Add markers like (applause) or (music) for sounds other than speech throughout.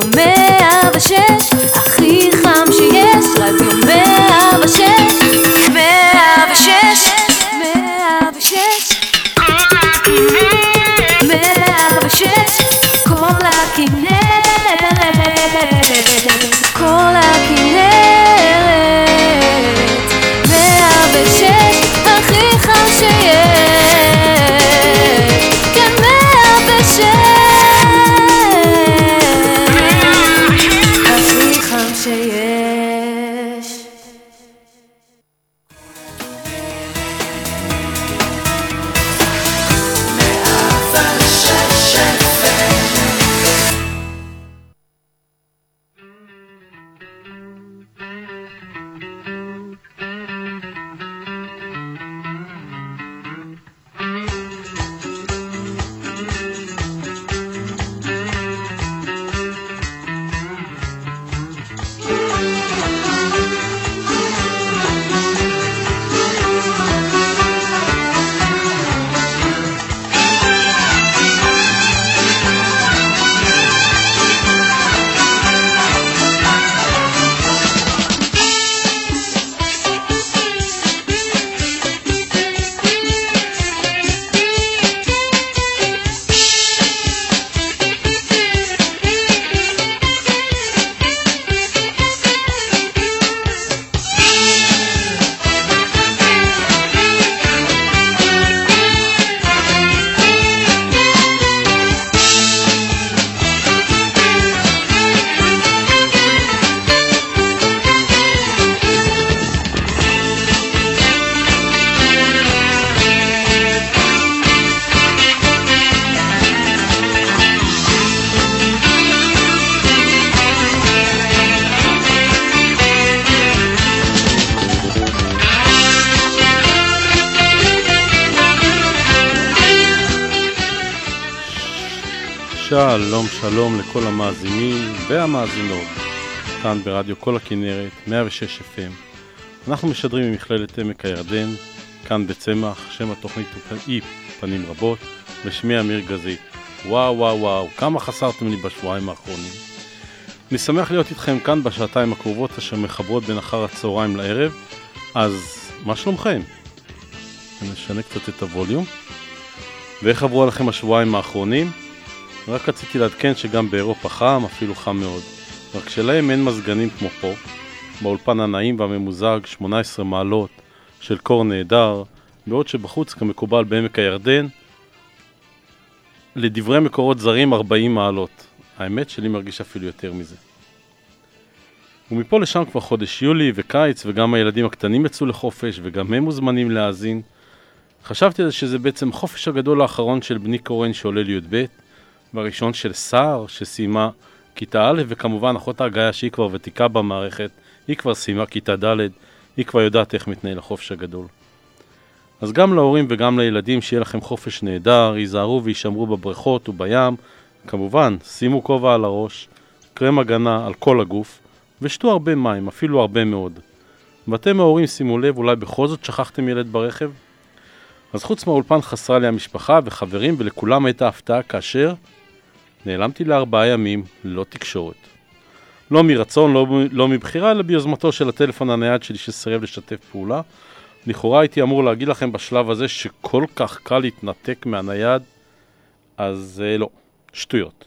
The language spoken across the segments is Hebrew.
you make שלום שלום לכל המאזינים והמאזינות כאן ברדיו כל הכנרת 106 FM אנחנו משדרים ממכללת עמק הירדן כאן בצמח שם התוכנית הוא אי פנים רבות ושמי אמיר גזית וואו וואו וואו כמה חסרתם לי בשבועיים האחרונים. אני שמח להיות איתכם כאן בשעתיים הקרובות אשר מחברות בין אחר הצהריים לערב. אז מה שלומכם? נשנה קצת את הווליום. ואיך עברו עליכם השבועיים האחרונים? רק רציתי לעדכן שגם באירופה חם, אפילו חם מאוד. רק שלהם אין מזגנים כמו פה. באולפן הנעים והממוזג 18 מעלות של קור נהדר, בעוד שבחוץ כמקובל בעמק הירדן, לדברי מקורות זרים 40 מעלות. האמת שלי מרגיש אפילו יותר מזה. ומפה לשם כבר חודש יולי וקיץ וגם הילדים הקטנים יצאו לחופש וגם הם מוזמנים להאזין. חשבתי שזה בעצם החופש הגדול האחרון של בני קורן שעולה לי"ב והראשון של סער שסיימה כיתה א' וכמובן אחות ההגיה שהיא כבר ותיקה במערכת היא כבר סיימה כיתה ד' היא כבר יודעת איך מתנהל החופש הגדול. אז גם להורים וגם לילדים שיהיה לכם חופש נהדר, ייזהרו וישמרו בבריכות ובים כמובן שימו כובע על הראש, קרם הגנה על כל הגוף ושתו הרבה מים, אפילו הרבה מאוד. ואתם ההורים שימו לב, אולי בכל זאת שכחתם ילד ברכב? אז חוץ מהאולפן חסרה לי המשפחה וחברים ולכולם הייתה הפתעה כאשר נעלמתי לארבעה ימים ללא תקשורת. לא מרצון, לא, לא מבחירה, אלא ביוזמתו של הטלפון הנייד שלי שסירב לשתף פעולה. לכאורה הייתי אמור להגיד לכם בשלב הזה שכל כך קל להתנתק מהנייד, אז אה, לא, שטויות.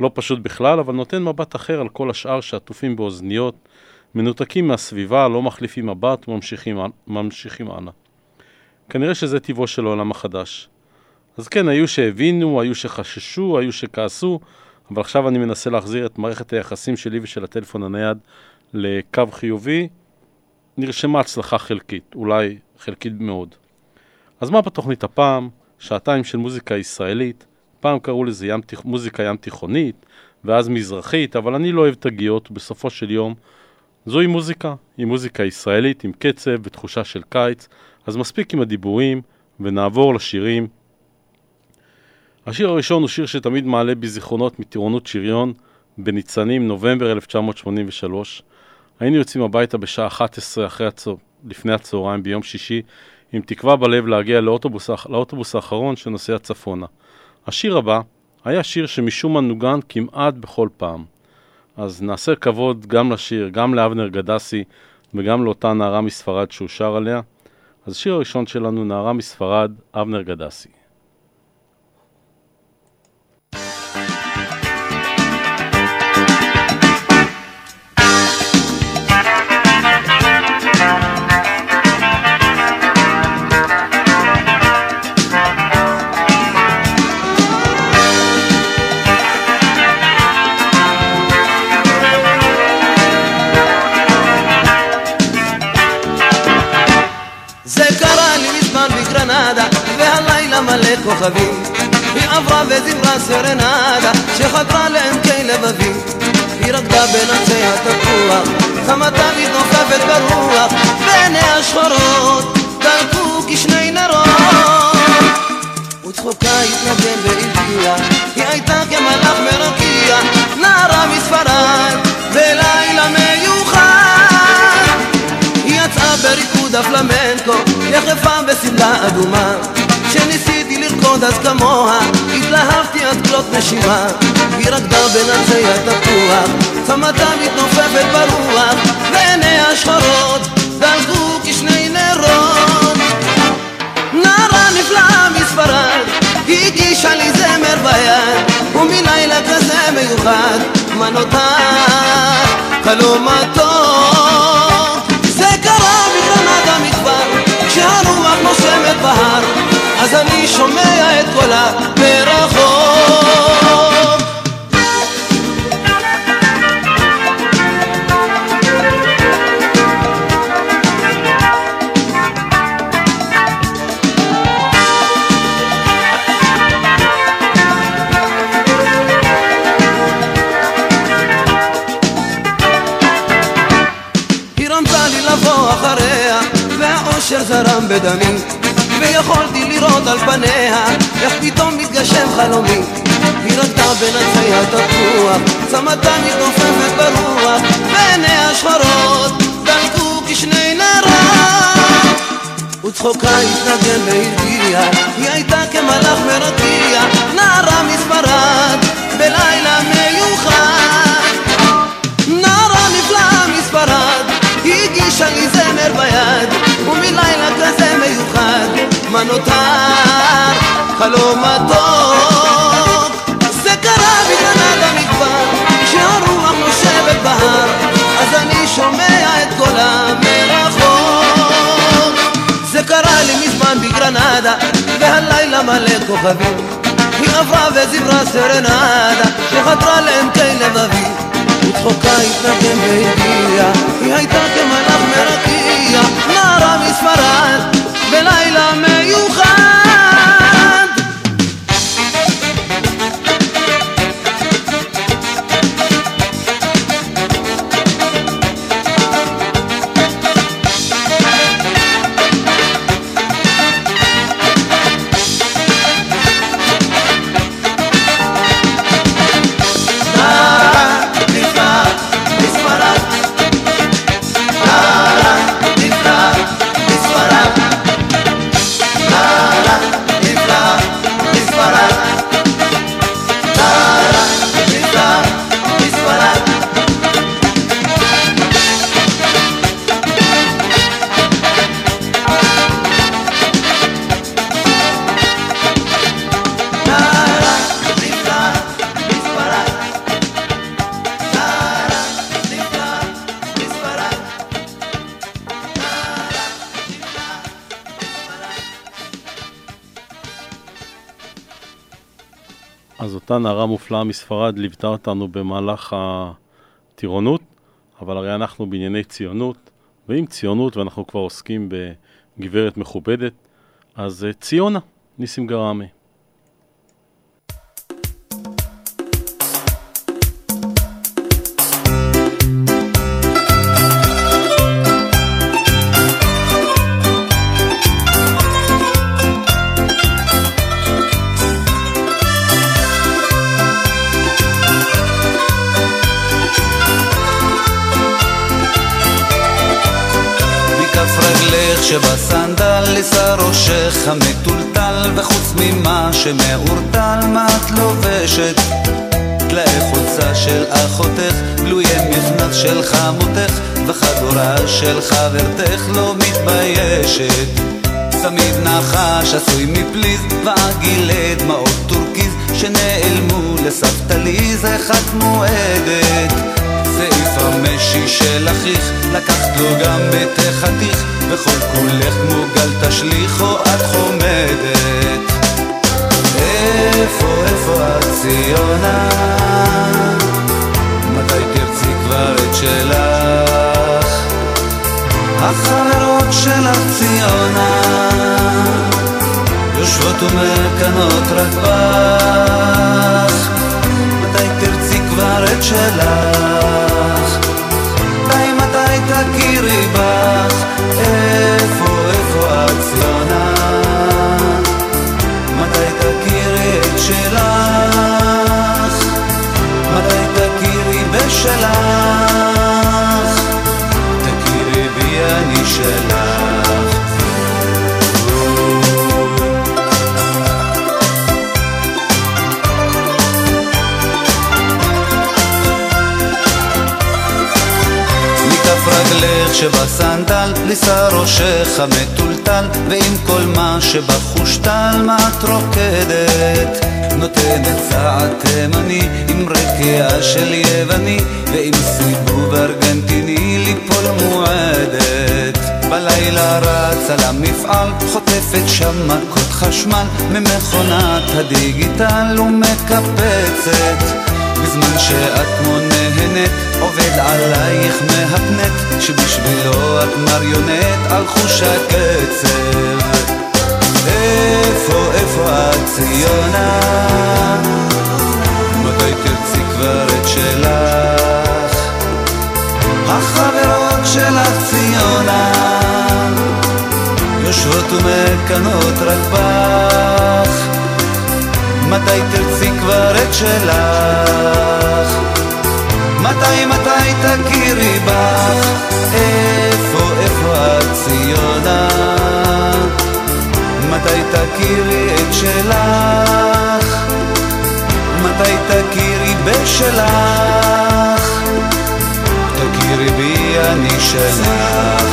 לא פשוט בכלל, אבל נותן מבט אחר על כל השאר שעטופים באוזניות, מנותקים מהסביבה, לא מחליפים מבט וממשיכים הלאה. כנראה שזה טבעו של העולם החדש. אז כן, היו שהבינו, היו שחששו, היו שכעסו, אבל עכשיו אני מנסה להחזיר את מערכת היחסים שלי ושל הטלפון הנייד לקו חיובי. נרשמה הצלחה חלקית, אולי חלקית מאוד. אז מה בתוכנית הפעם? שעתיים של מוזיקה ישראלית, פעם קראו לזה ים, מוזיקה ים תיכונית, ואז מזרחית, אבל אני לא אוהב תגיות, ובסופו של יום זוהי מוזיקה, היא מוזיקה ישראלית עם קצב ותחושה של קיץ, אז מספיק עם הדיבורים ונעבור לשירים. השיר הראשון הוא שיר שתמיד מעלה בי זיכרונות מטירונות שריון בניצנים, נובמבר 1983. היינו יוצאים הביתה בשעה 11 אחרי הצור... לפני הצהריים ביום שישי עם תקווה בלב להגיע לאוטובוס, לאוטובוס האחרון שנוסע צפונה. השיר הבא היה שיר שמשום מה נוגן כמעט בכל פעם. אז נעשה כבוד גם לשיר, גם לאבנר גדסי וגם לאותה נערה מספרד שהוא שר עליה. אז השיר הראשון שלנו, נערה מספרד, אבנר גדסי. מלא כוכבים. היא עברה וזמרה סרנדה שחדרה לעמקי לבבי היא רקדה בין עצי התפוח חמתה מתנופפת ברוח ועיניה השחורות דלקו כשני נרות. וצחוקה התנגן והגיע היא הייתה כמלאך מרקיע נערה מספרד בלילה מיוחד. היא יצאה בריקוד הפלמנקו יחפה בשמלה אדומה. כשניסיתי לרקוד אז כמוה התלהבתי עד כלות נשימה. היא רקדה בין עצי התפוח צמתה מתנופפת ברוח. ועיניה שחורות דלקו כשני נרות. נערה נפלאה מספרד הגישה לי זמר ביד ומלילה כזה מיוחד מה נותר? חלום מתוק בהר אז אני שומע את קולה והאושר זרם בדמי ויכולתי לראות על פניה איך פתאום מתגשם חלומי. היא רקדה בין עצי התפוח צמתה מתנופפת ברוח ועיניה שחורות דלקו כשני נרות וצחוקה התנגן והרגיע היא הייתה כמלאך מרקיע נערה מספרד בלילה מיוחד מה נותר חלום מתוק זה קרה בגרנדה מכבר כשהרוח נושבת בהר אז אני שומע את קולה מרחוק זה קרה לי מזמן בגרנדה והלילה מלא כוכבים. היא עברה וזמרה סרנדה שחדרה לעמקי לבבי. וצחוקה התנגן והגיע היא הייתה כמלאך מרקיע. נערה מספרד בלילה אותה נערה מופלאה מספרד ליוותה אותנו במהלך הטירונות, אבל הרי אנחנו בענייני ציונות, ועם ציונות, ואנחנו כבר עוסקים בגברת מכובדת, אז אה, ציונה, ניסים גראמה. של חברתך לא מתביישת צמיד נחש עשוי מפליז ועגילי דמעות טורקיז שנעלמו לסבתא ליז אחת מועדת סעיף המשי של אחיך לקחת לו גם את החתיך וכל כולך מוגל תשליכו את חומדת איפה, איפה את ציונה? מתי תרצי כבר את שלך? החברות שלך ציונה יושבות ומקנות רק בך מתי תרצי כבר את שלך? מתי מתי תכירי בך? איפה איפה את ציונה? מתי תכירי את שלך? מתי תכירי בשלך? אני שלך רגלך שבסנדל, ליסה ראשך המטולטל, ועם כל מה שבחושתל, מה את רוקדת? נותנת צעד תימני, עם רקיעה של יווני, ועם סיבוב ארגנטיני ליפול מועדת. בלילה רץ על המפעל, חוטפת שם מכות חשמל, ממכונת הדיגיטל ומקפצת. בזמן שאת כמו נהנית, עובד עלייך מהפנט, שבשבילו את מריונט על חוש הקצב. איפה, איפה את ציונה? מתי תרצי כבר את שלך? החברות שלך ציונה יושבות ומקנות רק בך מתי תרצי כבר את שלך? מתי מתי תכירי בך? איפה איפה את ציונה? מתי תכירי את שלך? מתי תכירי בשלך? תכירי בי אני שלך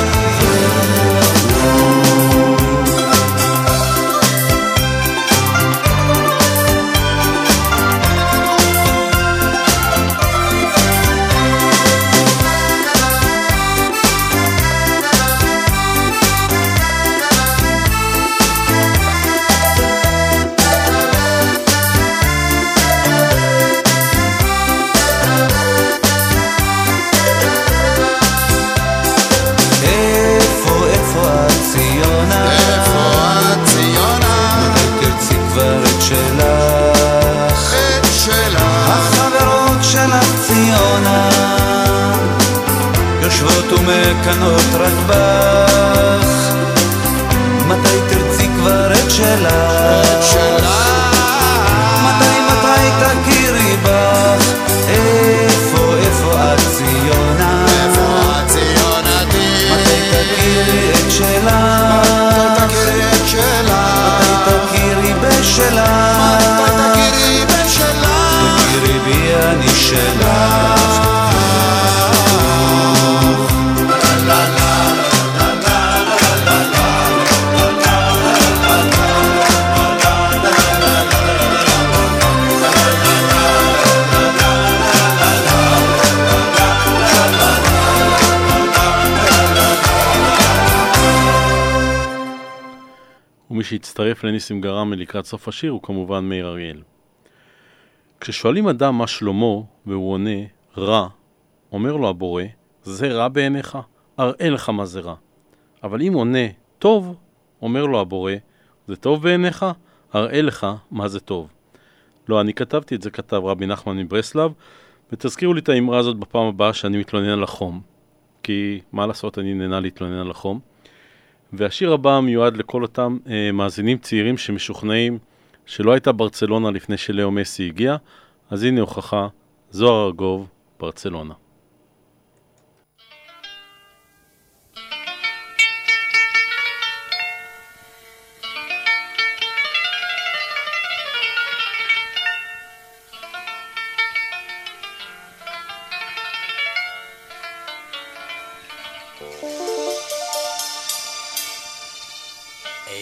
ומקנות רק בך מתי תרצי כבר את? שלך שהצטרף לניסים גרמי לקראת סוף השיר הוא כמובן מאיר אריאל. כששואלים אדם מה שלמה והוא עונה רע, אומר לו הבורא, זה רע בעיניך? אראה לך מה זה רע. אבל אם עונה טוב, אומר לו הבורא, זה טוב בעיניך? אראה לך מה זה טוב. לא, אני כתבתי את זה, כתב רבי נחמן מברסלב, ותזכירו לי את האמרה הזאת בפעם הבאה שאני מתלונן על החום. כי מה לעשות, אני נהנה להתלונן על החום. והשיר הבא מיועד לכל אותם אה, מאזינים צעירים שמשוכנעים שלא הייתה ברצלונה לפני שלאו מסי הגיע, אז הנה הוכחה, זוהר ארגוב, ברצלונה.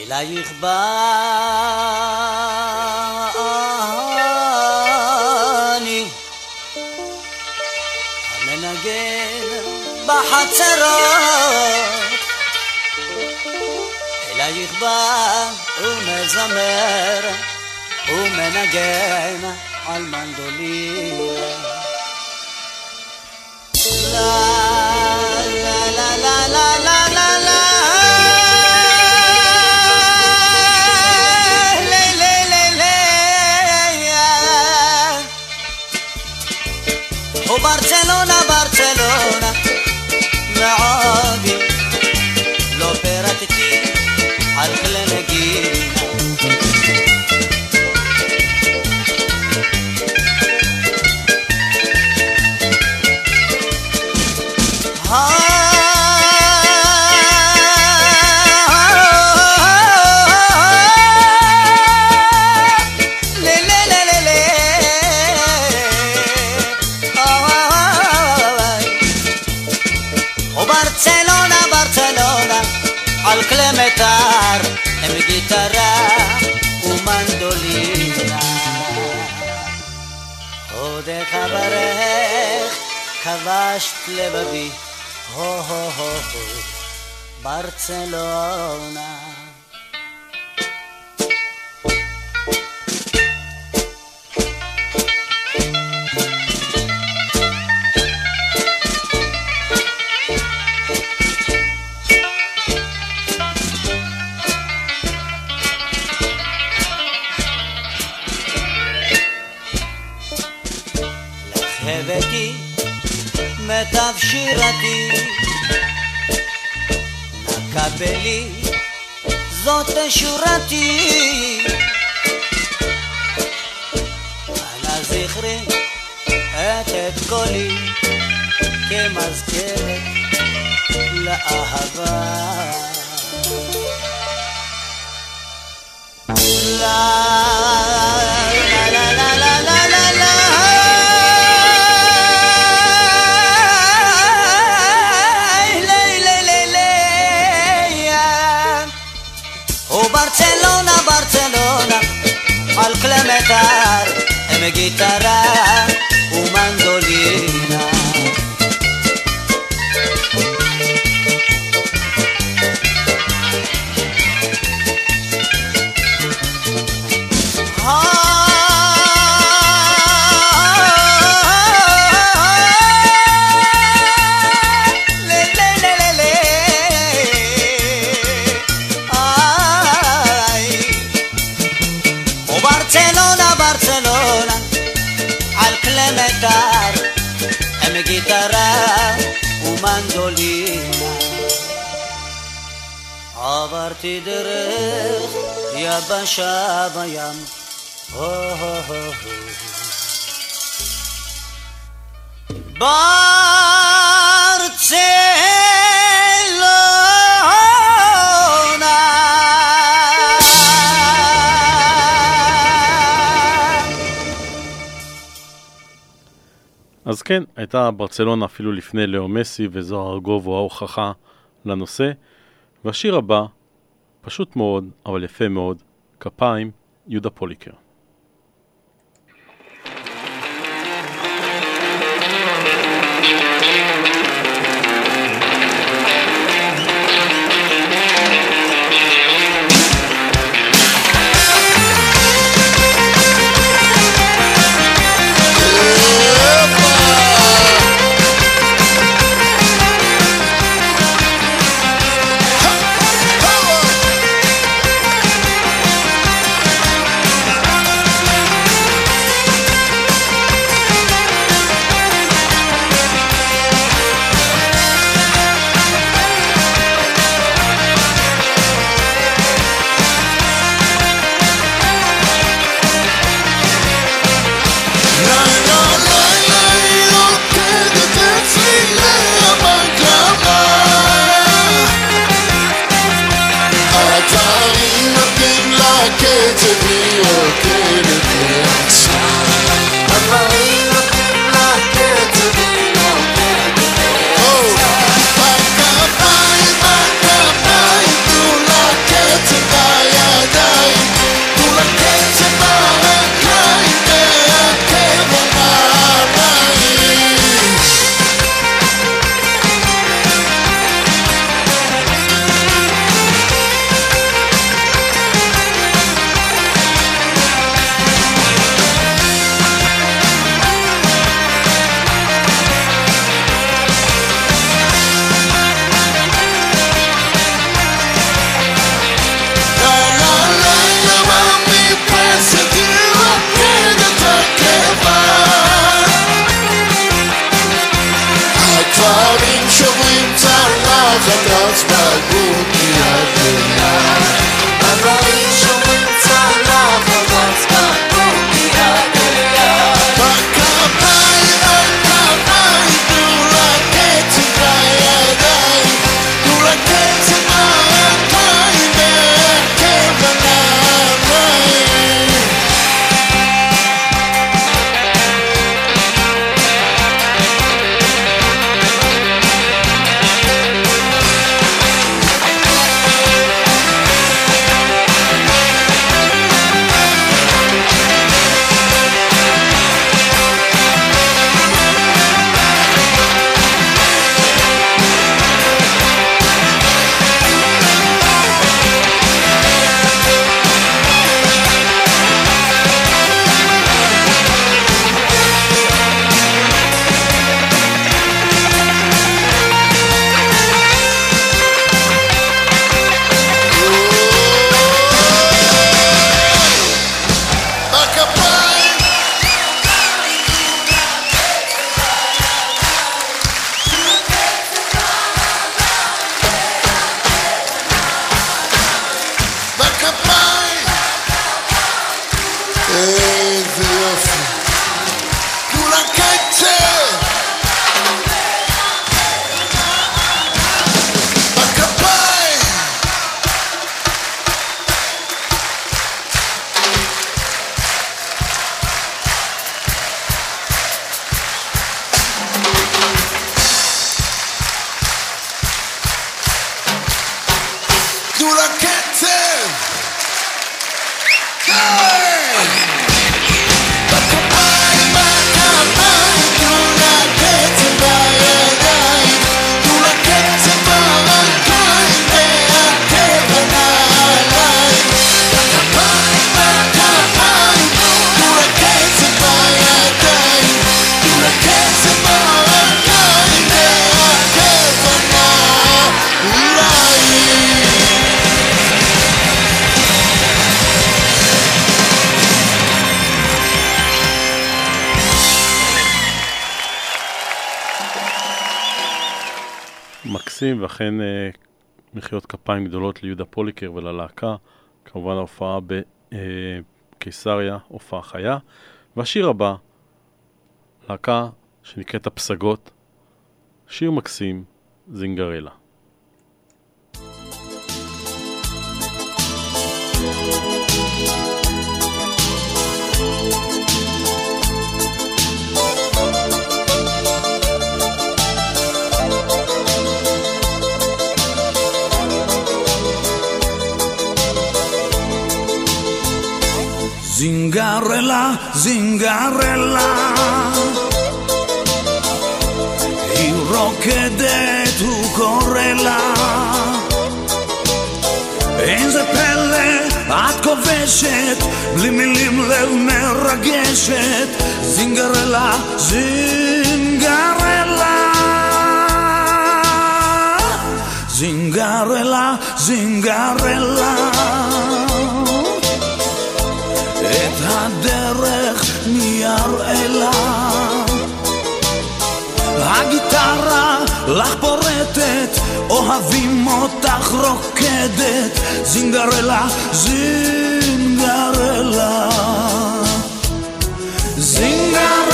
لا يخبى يخباني أنا نقيل بحترات لا يخبى وما زمر وما نقينا على المندولين melody. Ho, ho, ho, ho. Barcelona. de aquí כתב שירתי, נקבלי, זאת שורתי. אנא זכרי את את קולי כמזכרת לאהבה. La la la la la la la יבשה בים. ברצלונה. אז כן, הייתה ברצלונה אפילו לפני לאו מסי וזוהר ארגוב הוא ההוכחה לנושא. והשיר הבא, פשוט מאוד, אבל יפה מאוד, כפיים, יהודה פוליקר. מקסים, ואכן אה, מחיאות כפיים גדולות ליהודה פוליקר וללהקה. כמובן ההופעה בקיסריה, הופעה חיה. והשיר הבא, להקה שנקראת הפסגות, שיר מקסים, זינגרלה. זינגרלה, זינגרלה היא רוקדת, הוא קורא לה אין זה פלא, את כובשת, בלי מילים לב מרגשת זינגרלה, זינגרלה זינגרלה, זינגרלה מי יראה לה הגיטרה לך פורטת, אוהבים אותך רוקדת, זינגרלה, זינגרלה. זינגרלה,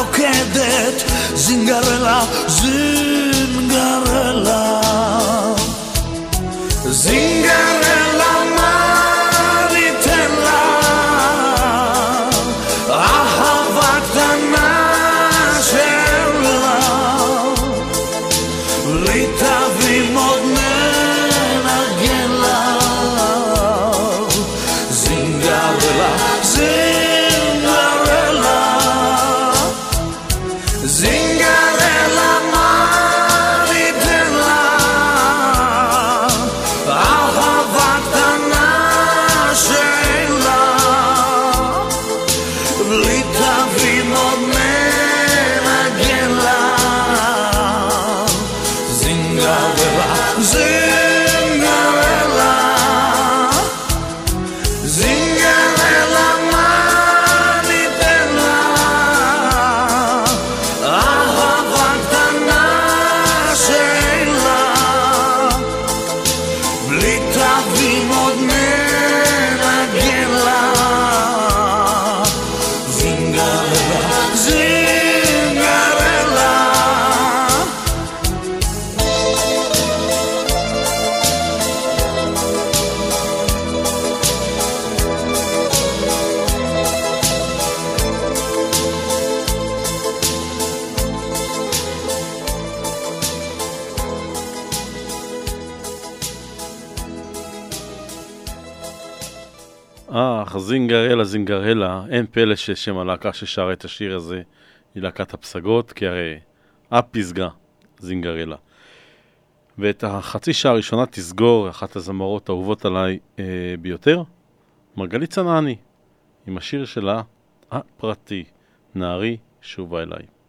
rokedet zingarela zingarela אלא אין פלא ששם הלהקה ששרה את השיר הזה היא להקת הפסגות, כי הרי הפסגה זינגרלה. ואת החצי שעה הראשונה תסגור אחת הזמרות האהובות עליי אה, ביותר, מרגלית צנעני, עם השיר שלה הפרטי, נערי שובה אליי.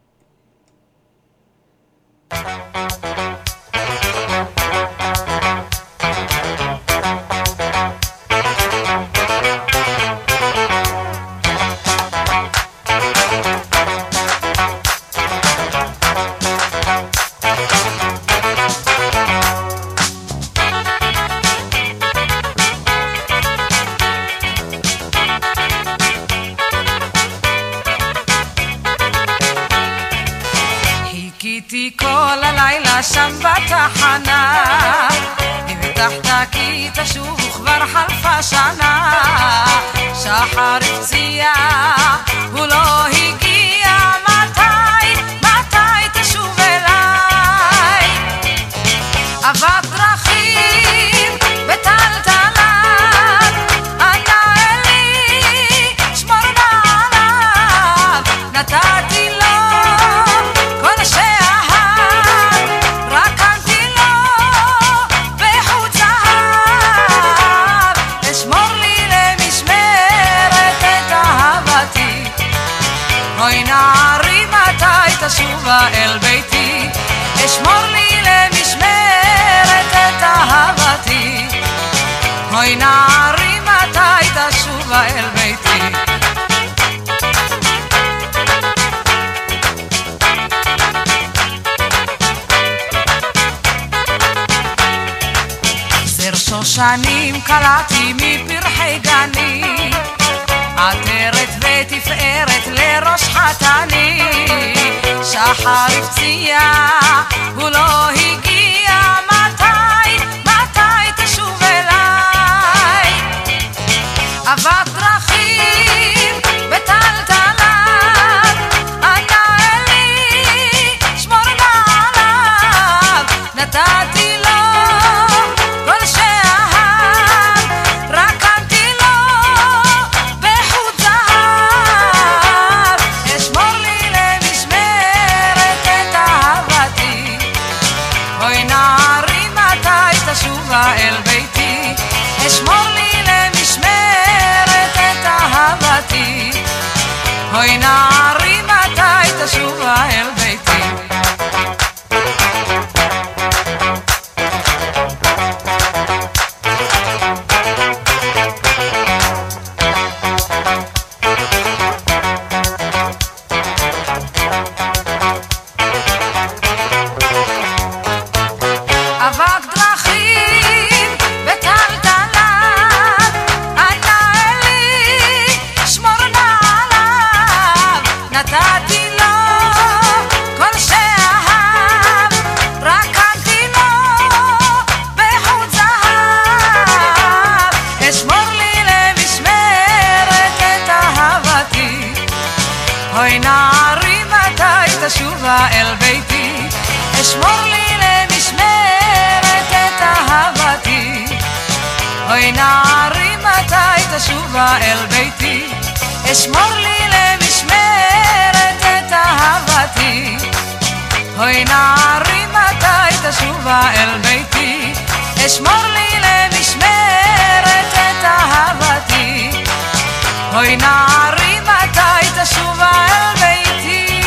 אוי נערי מתי תשובה אל ביתי.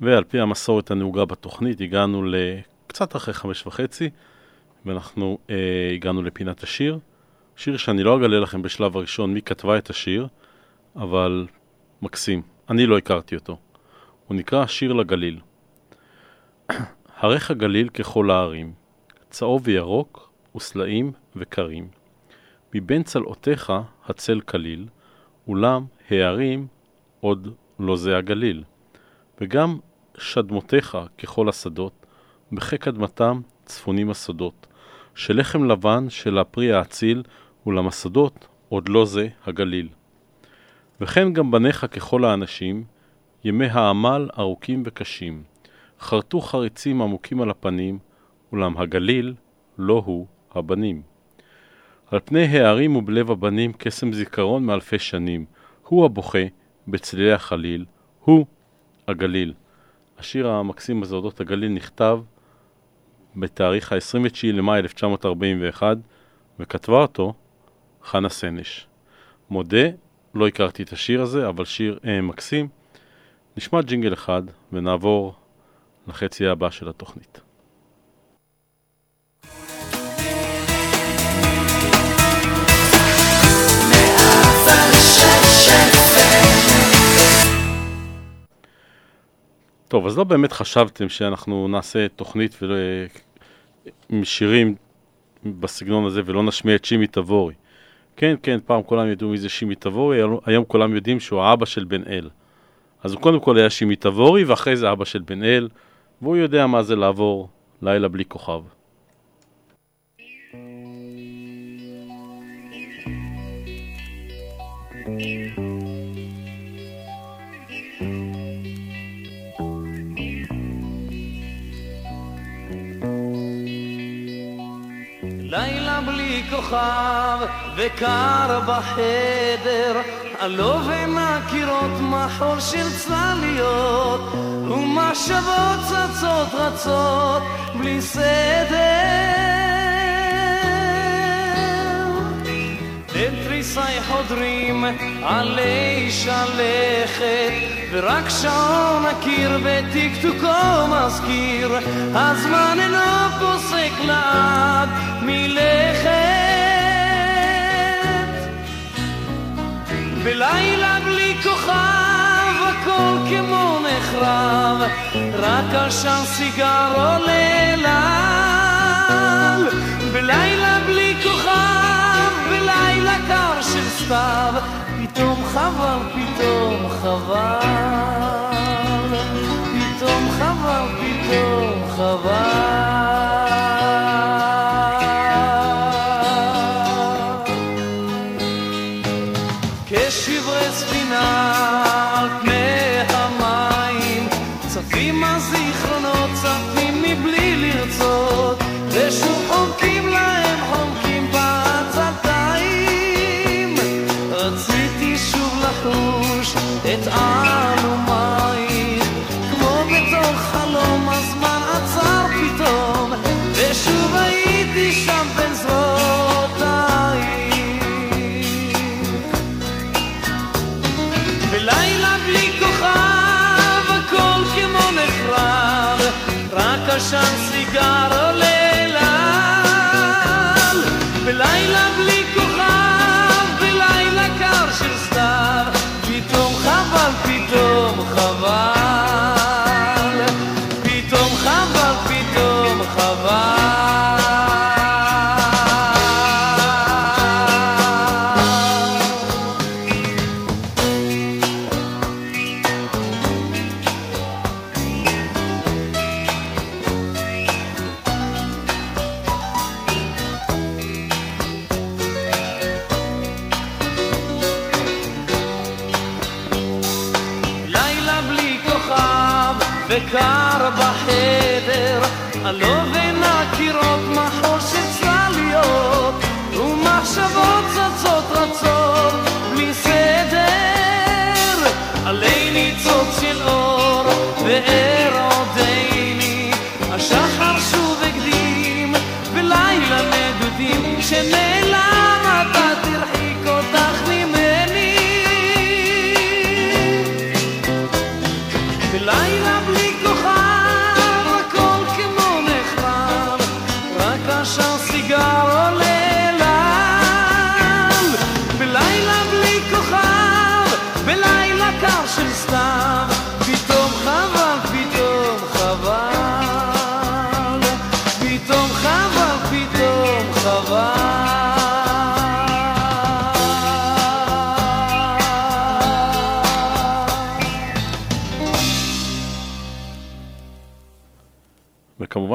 ועל פי המסורת הנהוגה בתוכנית הגענו לקצת אחרי חמש וחצי ואנחנו אה, הגענו לפינת השיר. שיר שאני לא אגלה לכם בשלב הראשון מי כתבה את השיר, אבל מקסים. אני לא הכרתי אותו. הוא נקרא שיר לגליל. (clears throat) הריך הגליל ככל הערים, צהוב וירוק וסלעים וקרים. מבין צלעותיך הצל כליל, אולם הערים עוד לא זה הגליל. וגם שדמותיך ככל השדות, בחיק אדמתם צפונים הסודות. שלחם לבן של הפרי האציל, ולמסודות עוד לא זה הגליל. וכן גם בניך ככל האנשים, ימי העמל ארוכים וקשים. חרטו חריצים עמוקים על הפנים, אולם הגליל לא הוא הבנים. על פני הערים ובלב הבנים קסם זיכרון מאלפי שנים. הוא הבוכה בצלילי החליל, הוא הגליל. השיר המקסים הזה אודות הגליל נכתב בתאריך ה-29 למאי 1941 וכתבה אותו חנה סנש. מודה, לא הכרתי את השיר הזה, אבל שיר אה, מקסים. נשמע ג'ינגל אחד ונעבור לחצי הבא של התוכנית. טוב, אז לא באמת חשבתם שאנחנו נעשה תוכנית ול... עם שירים בסגנון הזה ולא נשמיע את שימי תבורי. כן, כן, פעם כולם ידעו מי זה שימי תבורי, היום כולם יודעים שהוא האבא של בן אל. אז הוא קודם כל היה שימי תבורי, ואחרי זה אבא של בן אל, והוא יודע מה זה לעבור לילה בלי כוכב. כוכב וקר בחדר עלו בין הקירות מחול של צלליות ומחשבות צצות רצות בלי סדר. בין תריסי חודרים עלי שלכת ורק שעון הקיר בטקטוקו מזכיר הזמן אינו פוסק לעד מלכת. בלילה בלי כוכב הכל כמו נחרב רק עשן סיגר עולה לל בלילה בלי כוכב בלילה קר של סתיו פתאום חבל, פתאום חבל. פתאום חבל, פתאום חבל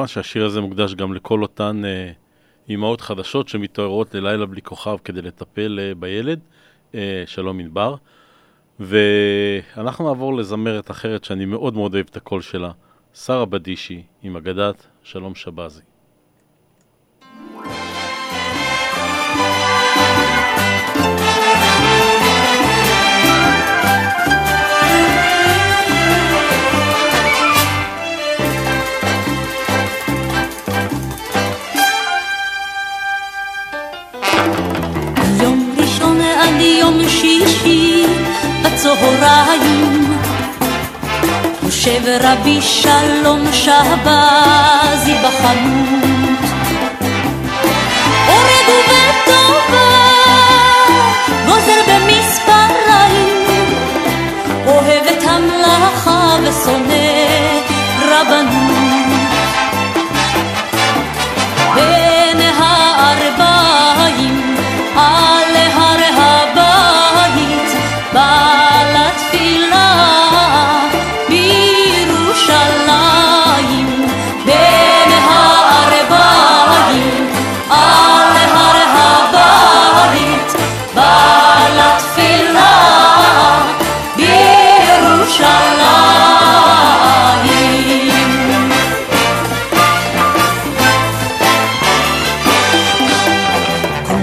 וכמובן שהשיר הזה מוקדש גם לכל אותן אה, אימהות חדשות שמתעוררות ללילה בלי כוכב כדי לטפל אה, בילד. אה, שלום ענבר. ואנחנו נעבור לזמרת אחרת שאני מאוד מאוד אוהב את הקול שלה, שרה בדישי, עם אגדת שלום שבזי. עד יום שישי בצהריים. יושב רבי שלום שבזי בחנות. אורג ובטובה גוזר במספריים. אוהב את המלאכה ושונא רבנות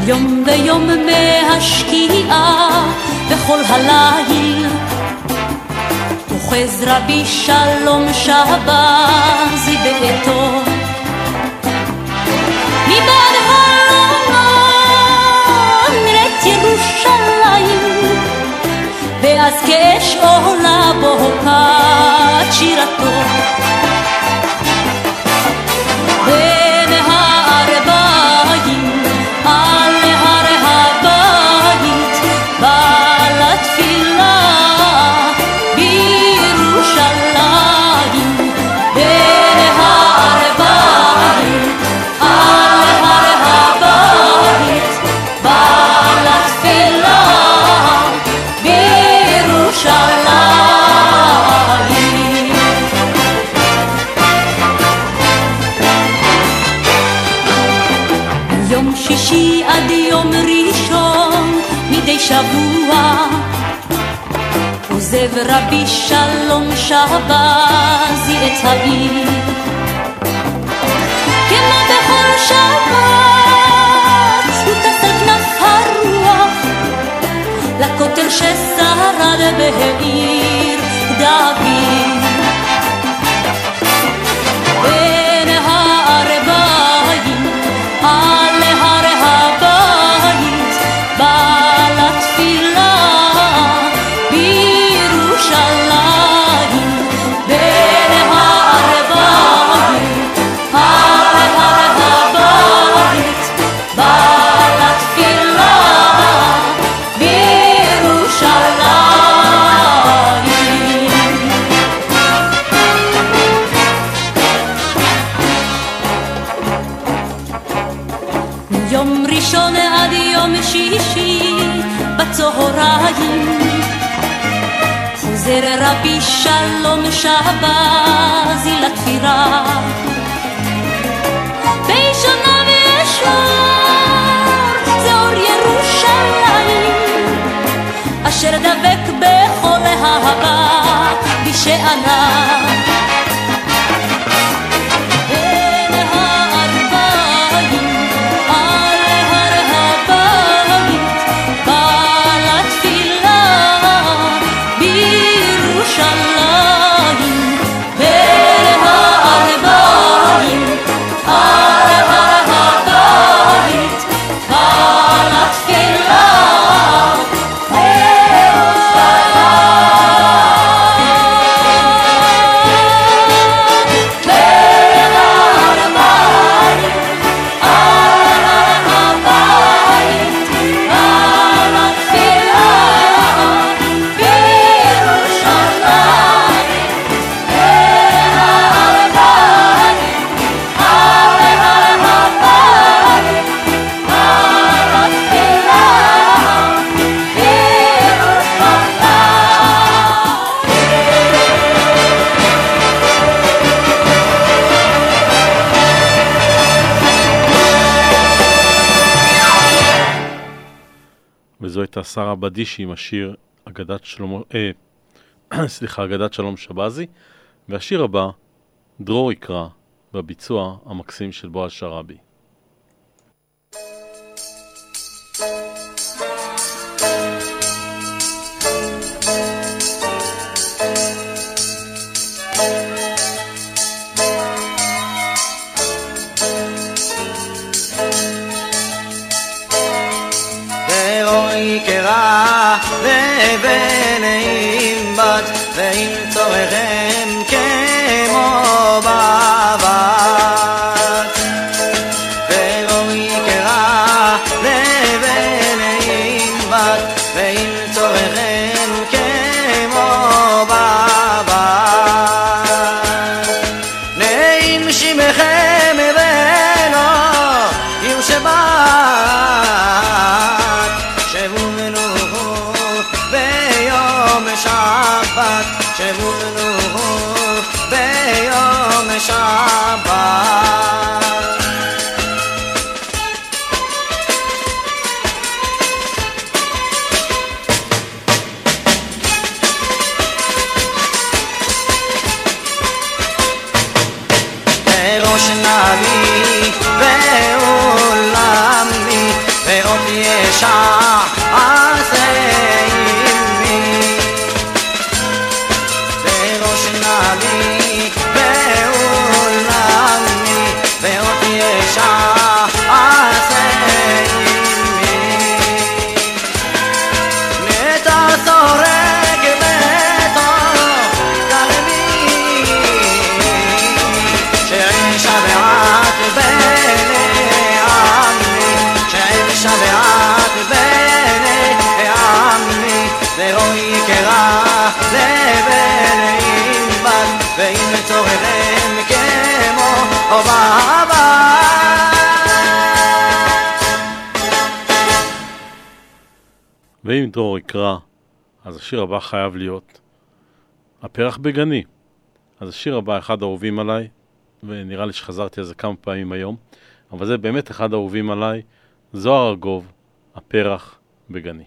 יום ויום מהשקיעה וכל הליל אוחז רבי שלום שבזי בעתו מבעד חלומו נראית ירושלים ואז כאש עולה בוקעת שירתו שבוע. עוזב רבי שלום שבזי את העיר. כמו בכל שבת הוא טס על כנף הרוח. לכותל ששרד בעיר דוד חוזר רבי שלום שבזי לתפירה בישנה וישר זה אור ירושלים אשר דבק בכל אהבה בשענה שרה בדישי עם השיר אגדת שלמה, אה, (clears throat) סליחה, אגדת שלום שבזי, והשיר הבא, דרור יקרא, בביצוע המקסים של בועז שראבי. ואוי me ואם דרור יקרא, אז השיר הבא חייב להיות הפרח בגני. אז השיר הבא אחד האהובים עליי, ונראה לי שחזרתי על זה כמה פעמים היום, אבל זה באמת אחד האהובים עליי, זוהר ארגוב, הפרח בגני.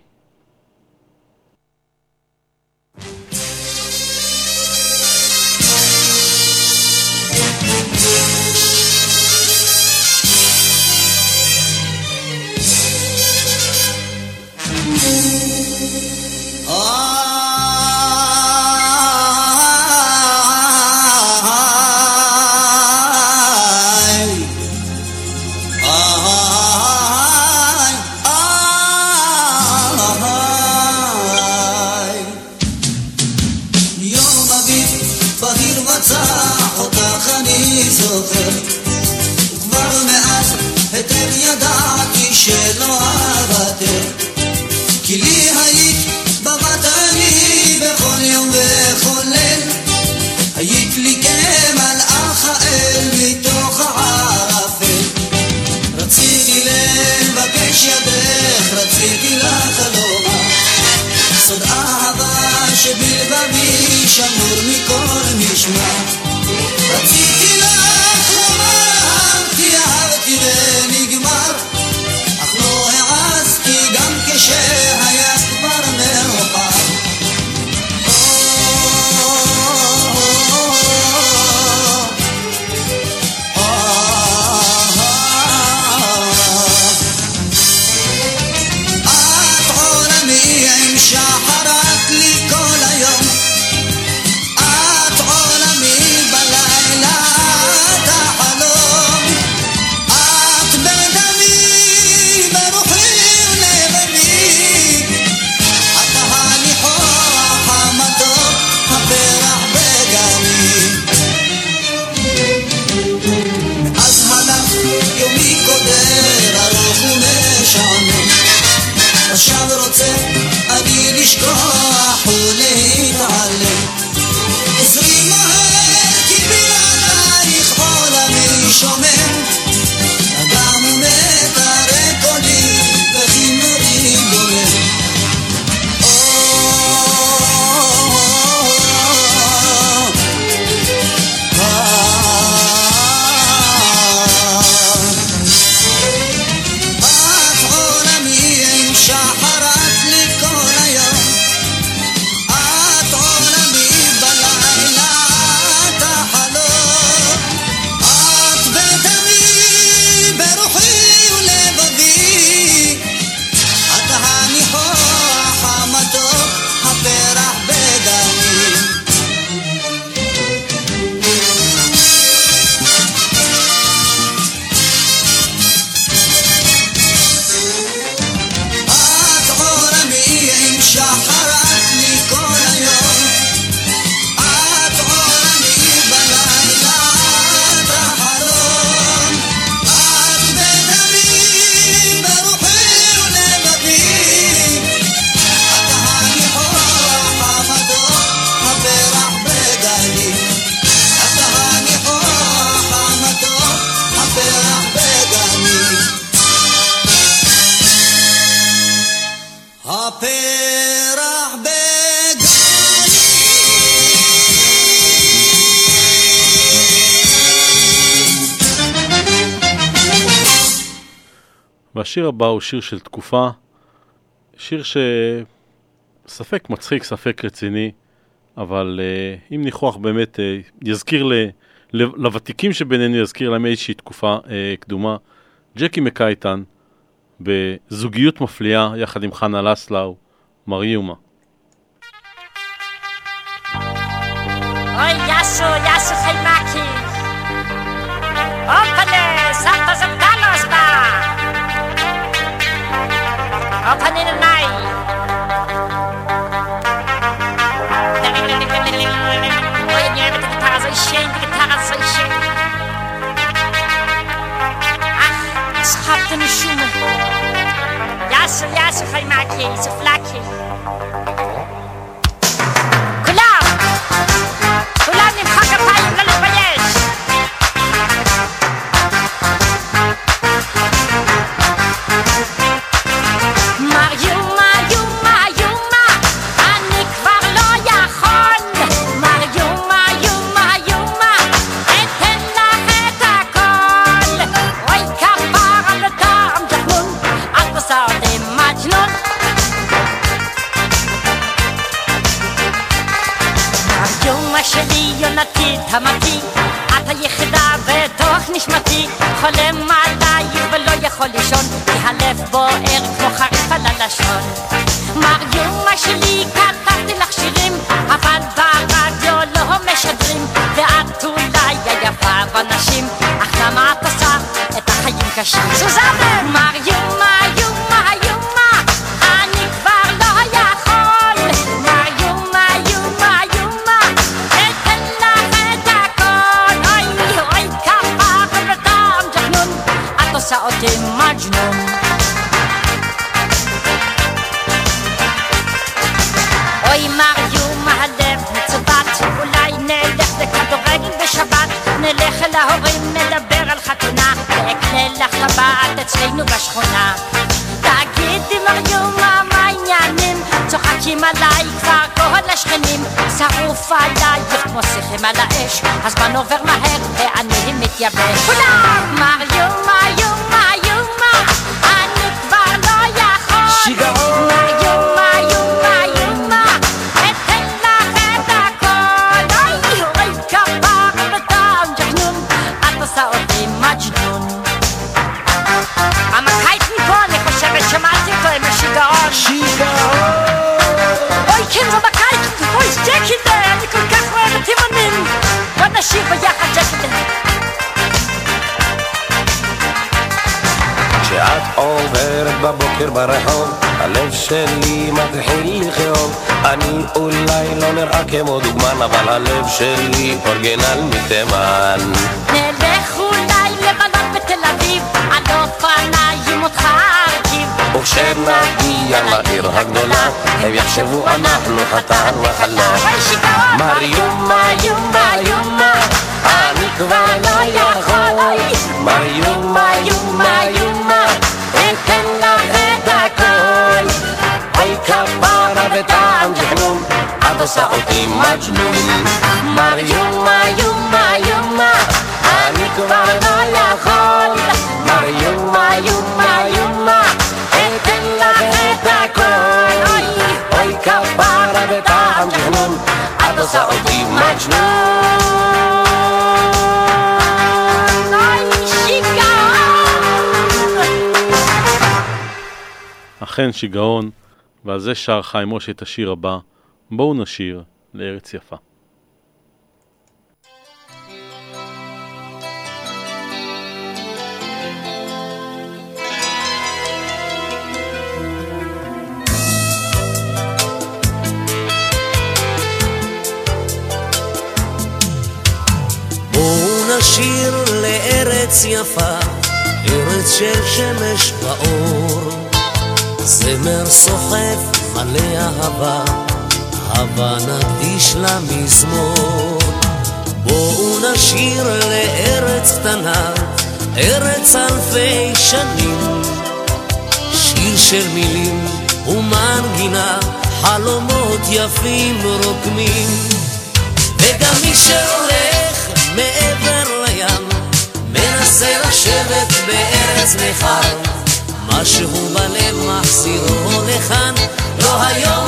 שמור מכל משמע. רציתי והשיר הבא הוא שיר של תקופה, שיר שספק מצחיק, ספק רציני, אבל uh, אם ניחוח באמת uh, יזכיר ל... לוותיקים שבינינו, יזכיר להם איזושהי תקופה uh, קדומה. ג'קי מקייטן, בזוגיות מפליאה, יחד עם חנה לסלאו, מריומה. אוי, יאסו, יאסו חיימקי. אופנה, סבתא זמדלוס בא. אופנה ננאי. אוי, אני אוהבת את הגיטרה הזו שיין, את הגיטרה הזו שיין. אך, סחבתי תמתי, את היחידה בתוך נשמתי, חולם עלייך ולא יכול לישון, כי הלב בוער כמו חריף על הלשון. hast man nog weg maar her, hij aan hem met je bij. בבוקר ברחוב, הלב שלי מתחיל לכאוב. אני אולי לא נראה כמו דוגמן, אבל הלב שלי אורגנל מתימן. נלך אולי לבלות בתל אביב, על אופניים אותך ארכיב. וכשנגיע לעיר הגדולה, הם יחשבו אנחנו חתן וחלה. אוי, את עושה אותי מג'נון. מר יומה, יומה, יומה, אני כבר לא יכול. מר יומה, יומה, יומה, אתן לך את הכל. אוי כפרה וטעם ג'חנון, את עושה אותי מג'נון. אכן שיגעון, ועל זה שר חיים משה את השיר הבא, בואו נשיר לארץ יפה. נשיר לארץ יפה, ארץ של שמש ואור. זמר סוחף מלא אהבה, הבה נקדיש לה מזמור. בואו נשיר לארץ קטנה, ארץ אלפי שנים. שיר של מילים ומנגינה, חלומות יפים רוקמים. וגם מי שהולך מעבר לים, מנסה לשבת בארץ נכר, משהו בלב מחזירו לכאן, לא לא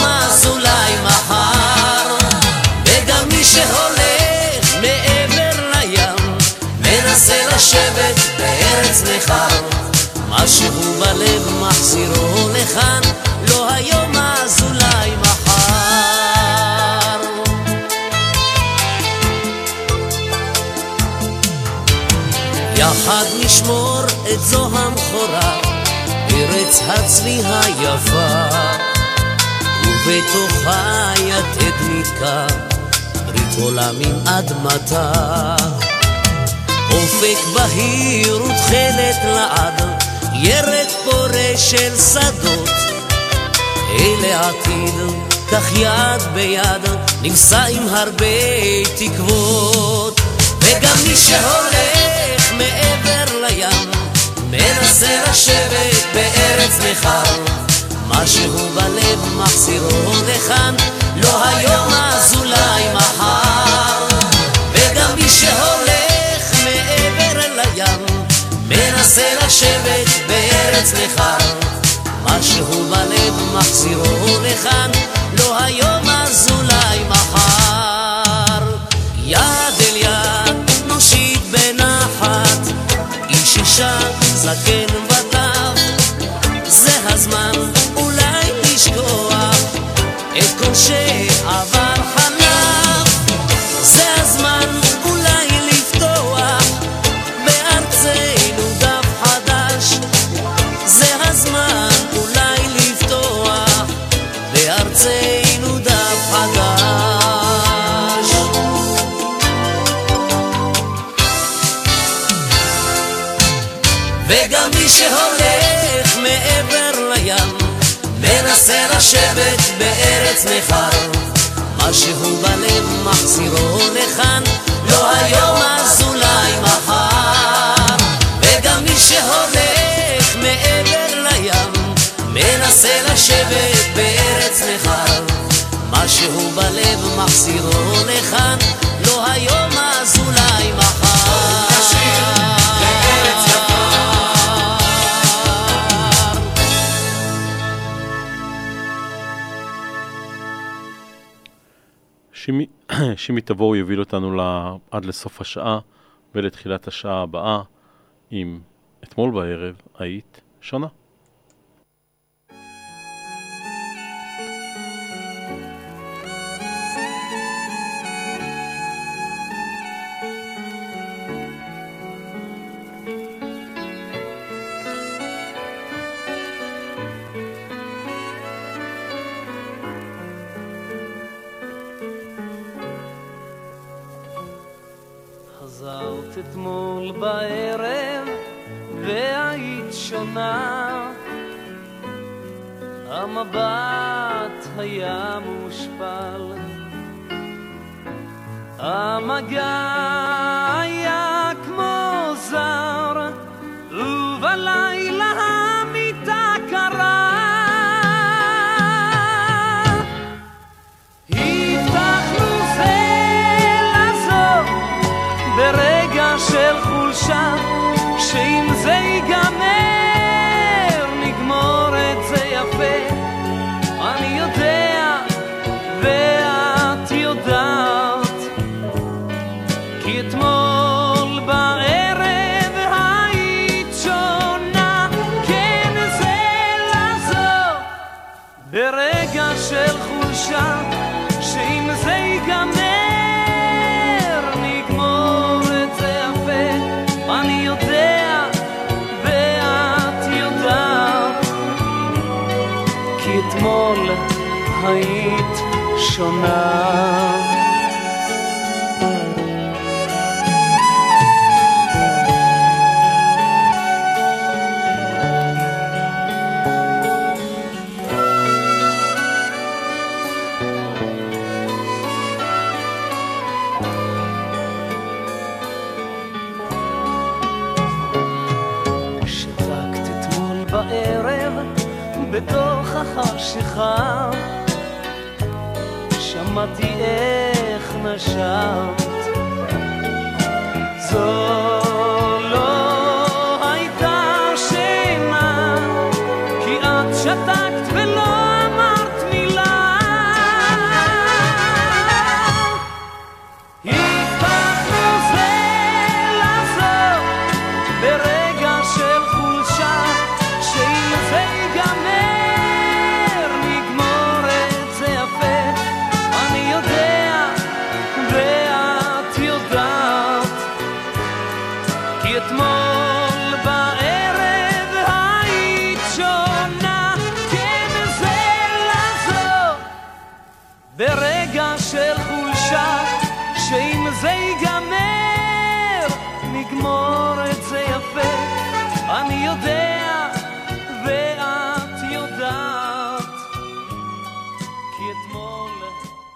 נשמור את זו המכורה, ארץ הצבי היפה, ובתוכה יתד נתקע, ברית עולם עם אדמתה. אופק בהיר ותכלת לעד, ירד פורה של שדות. אלה עתיד, כך יד ביד, נישא עם הרבה תקוות. וגם מי שהולך מעבר לים, מנסה לשבת בארץ נכר. משהו בלב מחזירו לכאן, לא היום אז אולי מחר. וגם מי שהולך מעבר לים, מנסה לשבת בארץ נכר. משהו בלב מחזירו לכאן, לא היום אז אולי מחר. יד אל יד נושיט בנחת, איש אישה זקן וטף. את שהולך מעבר לים, מנסה לשבת בארץ נכר. משהו בלב מחזירו לכאן, לא היום אז אולי מחר. וגם מי שהולך מעבר לים, מנסה לשבת בארץ נכר. משהו בלב מחזירו לכאן, לא היום אז אולי מחר. שימי, (coughs) שימי תבור יוביל אותנו עד לסוף השעה ולתחילת השעה הבאה עם אתמול בערב היית שונה. המבט היה מושפל. המגע היה כמו זר ובלילה ברגע של חולשה שאם זה ייגמר נגמור את זה יפה. אני יודע ואת יודעת כי אתמול היית שונה בתוך החשיכה שמעתי איך נשמת. זו